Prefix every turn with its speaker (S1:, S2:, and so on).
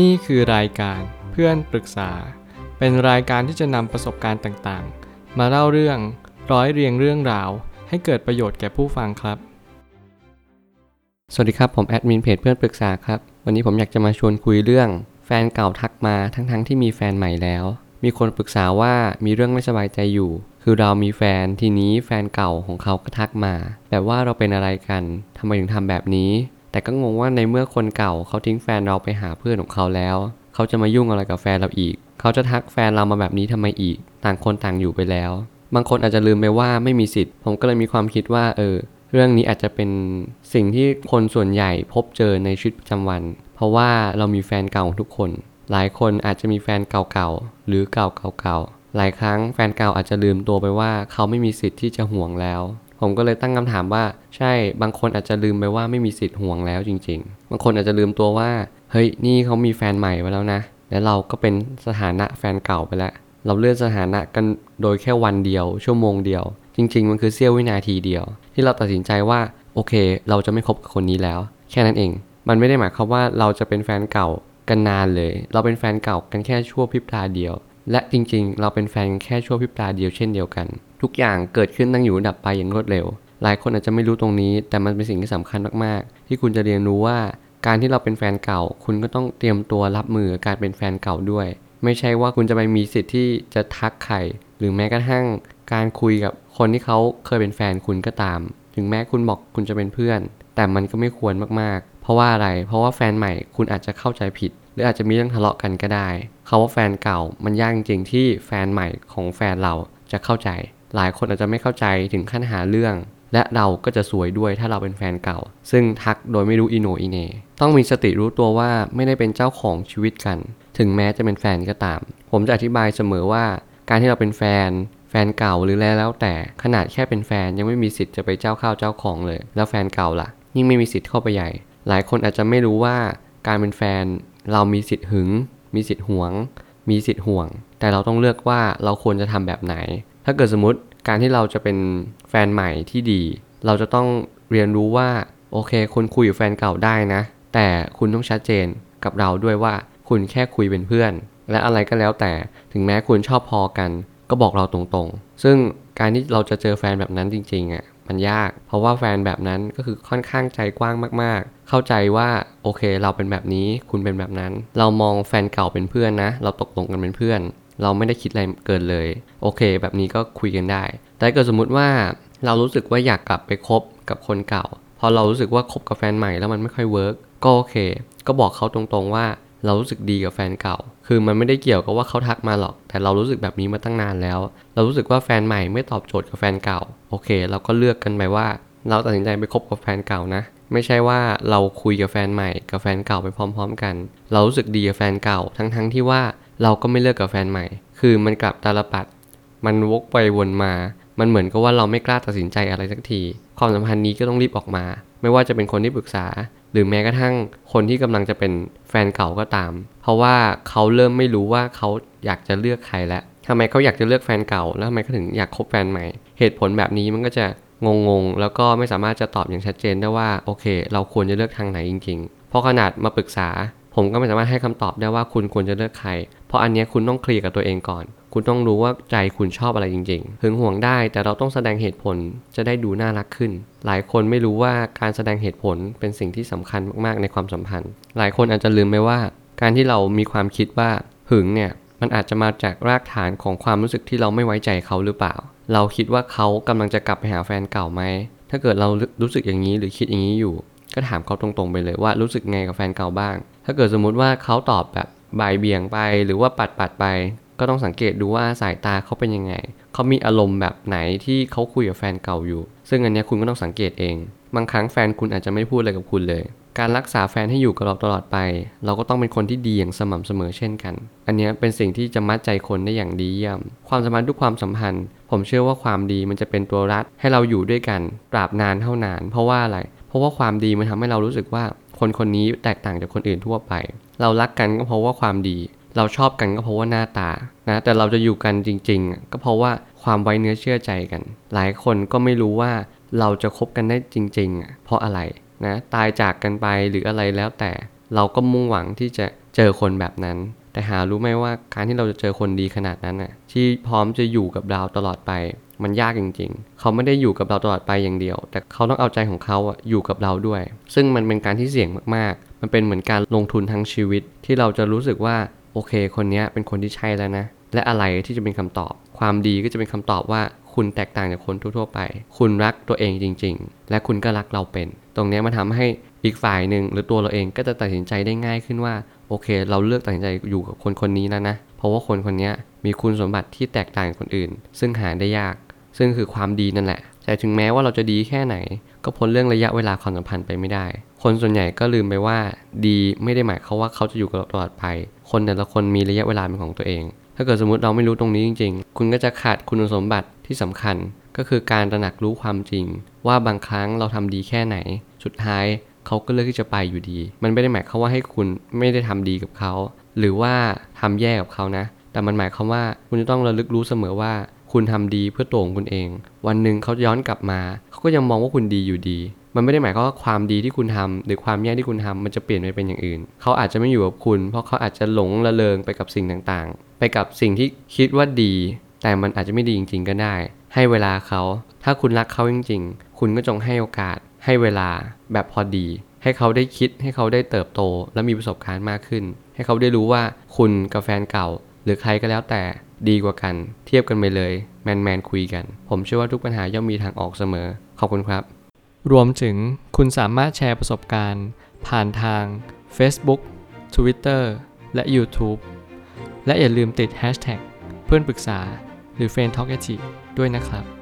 S1: นี่คือรายการเพื่อนปรึกษา เป็นรายการที่จะนำประสบการณ์ต่างๆ มาเล่าเรื่องร้อยเรียงเรื่องราว ให้เกิดประโยชน์แก่ผู้ฟังครับ
S2: สวัสดีครับผมแอดมินเพจเพื่อนปรึกษาครับ วันนี้ผมอยากจะมาชวนคุยเรื่อง แฟนเก่าทักมาทั้งๆทที่มีแฟนใหม่แล้ว มีคนปรึกษาว่ามีเรื่องไม่สบายใจอยู่ คือเรามีแฟนทีนี้แฟนเก่าของเขาก็ทักมา แบบว่าเราเป็นอะไรกันทำไมถึงทำแบบนี้ แต่ก็งงว่าในเมื่อคนเก่าเขาทิ้งแฟนเราไปหาเพื่อนของเขาแล้ว เขาจะมายุ่งอะไรกับแฟนเราอีก เขาจะทักแฟนเรามาแบบนี้ทำไมอีก ต่างคนต่างอยู่ไปแล้ว บางคนอาจจะลืมไปว่าไม่มีสิทธิ์ ผมก็เลยมีความคิดว่า เออ เรื่องนี้อาจจะเป็นสิ่งที่คนส่วนใหญ่พบเจอในชีวิตประจำวัน เพราะว่าเรามีแฟนเก่าทุกคน หลายคนอาจจะมีแฟนเก่าๆหรือเก่าๆหลายครั้งแฟนเก่าอาจจะลืมตัวไปว่าเขาไม่มีสิทธิ์ที่จะห่วงแล้ว ผมก็เลยตั้งคำถามว่าใช่บางคนอาจจะลืมไปว่าไม่มีสิทธิ์ห่วงแล้วจริง ๆ บางคนอาจจะลืมตัวว่า เฮ้ยนี่เขามีแฟนใหม่ไปแล้วนะ แล้วเราก็เป็นสถานะแฟนเก่าไปแล้ว เราเลื่อนสถานะกันโดยแค่วันเดียว ชั่วโมงเดียว จริง ๆ มันคือเสี้ยววินาทีเดียว ที่เราตัดสินใจว่าโอเค เราจะไม่คบกับคนนี้แล้ว แค่นั้นเอง มันไม่ได้หมายความว่าเราจะเป็นแฟนเก่ากันนานเลย เราเป็นแฟนเก่ากันแค่ชั่วพริบตาเดียว และจริงๆ เราเป็นแฟนกันแค่ชั่วพริบตาเดียวเช่นเดียวกัน ทุกอย่างเกิดขึ้นตั้งอยู่ดับไปอย่างรวดเร็ว หลายคนอาจจะไม่รู้ตรงนี้ แต่มันเป็นสิ่งที่สำคัญมากๆ ที่คุณจะเรียนรู้ว่า การที่เราเป็นแฟนเก่า คุณก็ต้องเตรียมตัวรับมือการเป็นแฟนเก่าด้วย ไม่ใช่ว่าคุณจะไปมีสิทธิ์ที่จะทักใครหรือแม้กระทั่ง การคุยกับคนที่เขาเคยเป็นแฟนคุณก็ตาม ถึงแม้คุณบอกคุณจะเป็นเพื่อน แต่มันก็ไม่ควรมากๆ เพราะว่าอะไร เพราะว่าแฟนใหม่คุณอาจจะเข้าใจผิด หรืออาจจะมีเรื่องทะเลาะกันก็ได้คาว่าแฟนเก่ามันยากจริงที่แฟนใหม่ของแฟนเราจะเข้าใจ หลายคนอาจจะไม่เข้าใจถึงขั้นหาเรื่อง และเราก็จะสวยด้วยถ้าเราเป็นแฟนเก่า ซึ่งทักโดยไม่รู้อีโนอีเนต้องมีสติรู้ตัวว่าไม่ได้เป็นเจ้าของชีวิตกัน ถึงแม้จะเป็นแฟนก็ตาม ผมจะอธิบายเสมอว่า การที่เราเป็นแฟน แฟนเก่าหรือแล้วแล้วแต่ขนาดแค่เป็นแฟนยังไม่มีสิทธิ์จะไปเจ้าข้าวเจ้าของเลย แล้วแฟนเก่าล่ะ ยิ่งไม่มีสิทธิ์เข้าไปใหญ่ หลายคนอาจจะไม่รู้ว่าการเป็นแฟน เรามีสิทธิ์หึง มีสิทธิ์หวง มีสิทธิ์ห่วง แต่เราต้องเลือกว่าเราควรจะทำแบบไหน ถ้าเกิดสมมติการที่เราจะเป็นแฟนใหม่ที่ดี เราจะต้องเรียนรู้ว่าโอเคคุณคุยกับแฟนเก่าได้นะ แต่คุณต้องชัดเจนกับเราด้วยว่าคุณแค่คุยเป็นเพื่อน และอะไรก็แล้วแต่ถึงแม้คุณชอบพอกัน ก็บอกเราตรงๆ ซึ่งการที่เราจะเจอแฟนแบบนั้นจริงๆอะมันยาก เพราะว่าแฟนแบบนั้นก็คือค่อนข้างใจกว้างมากๆ เข้าใจว่าโอเคเราเป็นแบบนี้คุณเป็นแบบนั้น เรามองแฟนเก่าเป็นเพื่อนนะ เราตกลงกันเป็นเพื่อน เราไม่ได้คิดอะไรเกินเลย โอเค แบบนี้ก็คุยกันได้ แต่เกิดสมมุติว่าเรารู้สึกว่าอยากกลับไปคบกับคนเก่า พอเรารู้สึกว่าคบกับแฟนใหม่แล้วมันไม่ค่อยเวิร์กก็โอเค ก็บอกเขาตรงๆว่าเรารู้สึกดีกับแฟนเก่า คือมันไม่ได้เกี่ยวกับว่าเขาทักมาหรอก แต่เรารู้สึกแบบนี้มาตั้งนานแล้ว เรารู้สึกว่าแฟนใหม่ไม่ตอบโจทย์กับแฟนเก่า โอเค เราก็เลือกกันไปว่า เราตัดสินใจไปคบกับแฟนเก่านะ ไม่ใช่ว่าเราคุยกับแฟนใหม่กับแฟนเก่าไปพร้อม ๆ กัน เรารู้สึกดีกับแฟนเก่า ทั้งๆทที่ว่า เราก็ไม่เลิกกับแฟนใหม่ คือมันกลับตาลปัด มันวกไปวนมา มันเหมือนกับว่าเราไม่กล้าตัดสินใจอะไรสักที ความสัมพันธ์นี้ก็ต้องรีบออกมา ไม่ว่าจะเป็นคนที่ปรึกษา หรือแม้กระทั่งคนที่กำลังจะเป็นแฟนเก่าก็ตาม เพราะว่าเขาเริ่มไม่รู้ว่าเขาอยากจะเลือกใครแล้วทำไมเขาอยากจะเลือกแฟนเก่า แล้วทำไมเขาถึงอยากคบแฟนใหม่ เหตุผลแบบนี้มันก็จะงงๆ แล้วก็ไม่สามารถจะตอบอย่างชัดเจนได้ว่าโอเค เราควรจะเลือกทางไหนจริงๆ เพราะขนาดมาปรึกษา ผมก็ไม่สามารถให้คำตอบได้ว่าคุณควรจะเลือกใคร เพราะอันนี้คุณต้องเคลียร์กับตัวเองก่อน คุณต้องรู้ว่าใจคุณชอบอะไรจริงๆหึงห่วงได้แต่เราต้องแสดงเหตุผลจะได้ดูน่ารักขึ้น หลายคนไม่รู้ว่าการแสดงเหตุผลเป็นสิ่งที่สำคัญมากๆในความสัมพันธ์ หลายคนอาจจะลืมไปว่า การที่เรามีความคิดว่าหึงเนี่ยมันอาจจะมาจากรากฐานของความรู้สึกที่เราไม่ไว้ใจเขาหรือเปล่า เราคิดว่าเขากำลังจะกลับไปหาแฟนเก่าไหม ถ้าเกิดเรารู้สึกอย่างนี้หรือคิดอย่างนี้อยู่ ก็ถามเขาตรงๆไปเลยว่ารู้สึกไงกับแฟนเก่าบ้าง ถ้าเกิดสมมุติว่าเขาตอบแบบบ่ายเบี่ยงไปหรือว่าปัดปัดไป ก็ต้องสังเกตดูว่าสายตาเขาเป็นยังไง เขามีอารมณ์แบบไหนที่เขาคุยกับแฟนเก่าอยู่ ซึ่งอันนี้คุณก็ต้องสังเกตเอง บางครั้งแฟนคุณอาจจะไม่พูดอะไรกับคุณเลย การรักษาแฟนให้อยู่กับเราตลอดไป เราก็ต้องเป็นคนที่ดีอย่างสม่ำเสมอเช่นกัน อันนี้เป็นสิ่งที่จะมัดใจคนได้อย่างดีเยี่ยม ความสัมพันธ์ทุกความสัมพันธ์ ผมเชื่อว่าความดีมันจะเป็นตัวรัดให้เราอยู่ด้วยกันตราบนานเท่านาน เพราะว่าอะไร เพราะว่าความดีมันทำให้เรารู้สึกว่า คนคนนี้แตกต่างจากคนอื่นทั่วไป เรารักกันก็เพราะว่าความดี เราชอบกันก็เพราะว่าหน้าตานะแต่เราจะอยู่กันจริง ๆ ก็เพราะว่าความไว้เนื้อเชื่อใจกัน หลายคนก็ไม่รู้ว่าเราจะคบกันได้จริงๆเพราะอะไรนะตายจากกันไปหรืออะไรแล้วแต่เราก็มุ่งหวังที่จะเจอคนแบบนั้น แต่หารู้ไหมว่าการที่เราจะเจอคนดีขนาดนั้นน่ะที่พร้อมจะอยู่กับเราตลอดไป มันยากจริง ๆ เขาไม่ได้อยู่กับเราตลอดไปอย่างเดียว แต่เขาต้องเอาใจของเขาออยู่กับเราด้วย ซึ่งมันเป็นการที่เสี่ยงมากๆ มันเป็นเหมือนการลงทุนทั้งชีวิต ที่เราจะรู้สึกว่าโอเค คนนี้เป็นคนที่ใช่แล้วนะ และอะไรที่จะเป็นคำตอบ ความดีก็จะเป็นคำตอบว่าคุณแตกต่างจากคนทั่วๆไป คุณรักตัวเองจริง ๆ และคุณก็รักเราเป็น ตรงนี้มันทำให้อีกฝ่ายหนึ่งหรือตัวเราเองก็จะตัดสินใจได้ง่ายขึ้นว่าโอเค เราเลือกตัดสินใจอยู่กับคนคนนี้แล้วนะ เพราะว่าคนคนนี้มีคุณสมบัติที่แตกต่างจากคนอื่น ซึ่งหาได้ยาก ซึ่งคือความดีนั่นแหละ แต่ถึงแม้ว่าเราจะดีแค่ไหน ก็พ้นเรื่องระยะเวลาความสัมพันธ์ไปไม่ได้ คนส่วนใหญ่ก็ลืมไปว่าดีไม่ได้หมายควาว่าเขาจะอยู่กับเราตลอดไป คนแต่ละคนมีระยะเวลาเป็นของตัวเอง ถ้าเกิดสมมติเราไม่รู้ตรงนี้จริง ๆ คุณก็จะขาดคุณสมบัติที่สำคัญ ก็คือการตระหนักรู้ความจริง ว่าบางครั้งเราทำดีแค่ไหน สุดท้ายเขาก็เลือกที่จะไปอยู่ดี มันไม่ได้หมายควาว่าให้คุณไม่ได้ทำดีกับเขา หรือว่าทำแย่กับเขานะ แต่มันหมายความว่าคุณจะต้องระลึกรู้เสมอว่า คุณทำดีเพื่อตัวของคุณเอง วันหนึ่งเขาย้อนกลับมาเขาก็ยังมองว่าคุณดีอยู่ดี มันไม่ได้หมายความว่าความดีที่คุณทำหรือความแย่ที่คุณทำมันจะเปลี่ยนไปเป็นอย่างอื่น เขาอาจจะไม่อยู่กับคุณ เพราะเขาอาจจะหลงระเริงไปกับสิ่งต่างๆ ไปกับสิ่งที่คิดว่าดี แต่มันอาจจะไม่ดีจริง ๆ ก็ได้ ให้เวลาเขา ถ้าคุณรักเขาจริง ๆ คุณก็จงให้โอกาส ให้เวลาแบบพอดี ให้เขาได้คิด ให้เขาได้เติบโต และมีประสบการณ์มากขึ้น ให้เขาได้รู้ว่าคุณกับแฟนเก่า หรือใครก็แล้วแต่ ดีกว่ากัน เทียบกันไปเลย แมนแมนคุยกัน ผมเชื่อว่าทุกปัญหาย่อมมีทางออกเสมอ ขอบคุณครับ
S1: รวมถึงคุณสามารถแชร์ประสบการณ์ ผ่านทาง Facebook Twitter และ YouTube และอย่าลืมติด Hashtag เพื่อนปรึกษาหรือ f r ร e n d Talk ด้วยนะครับ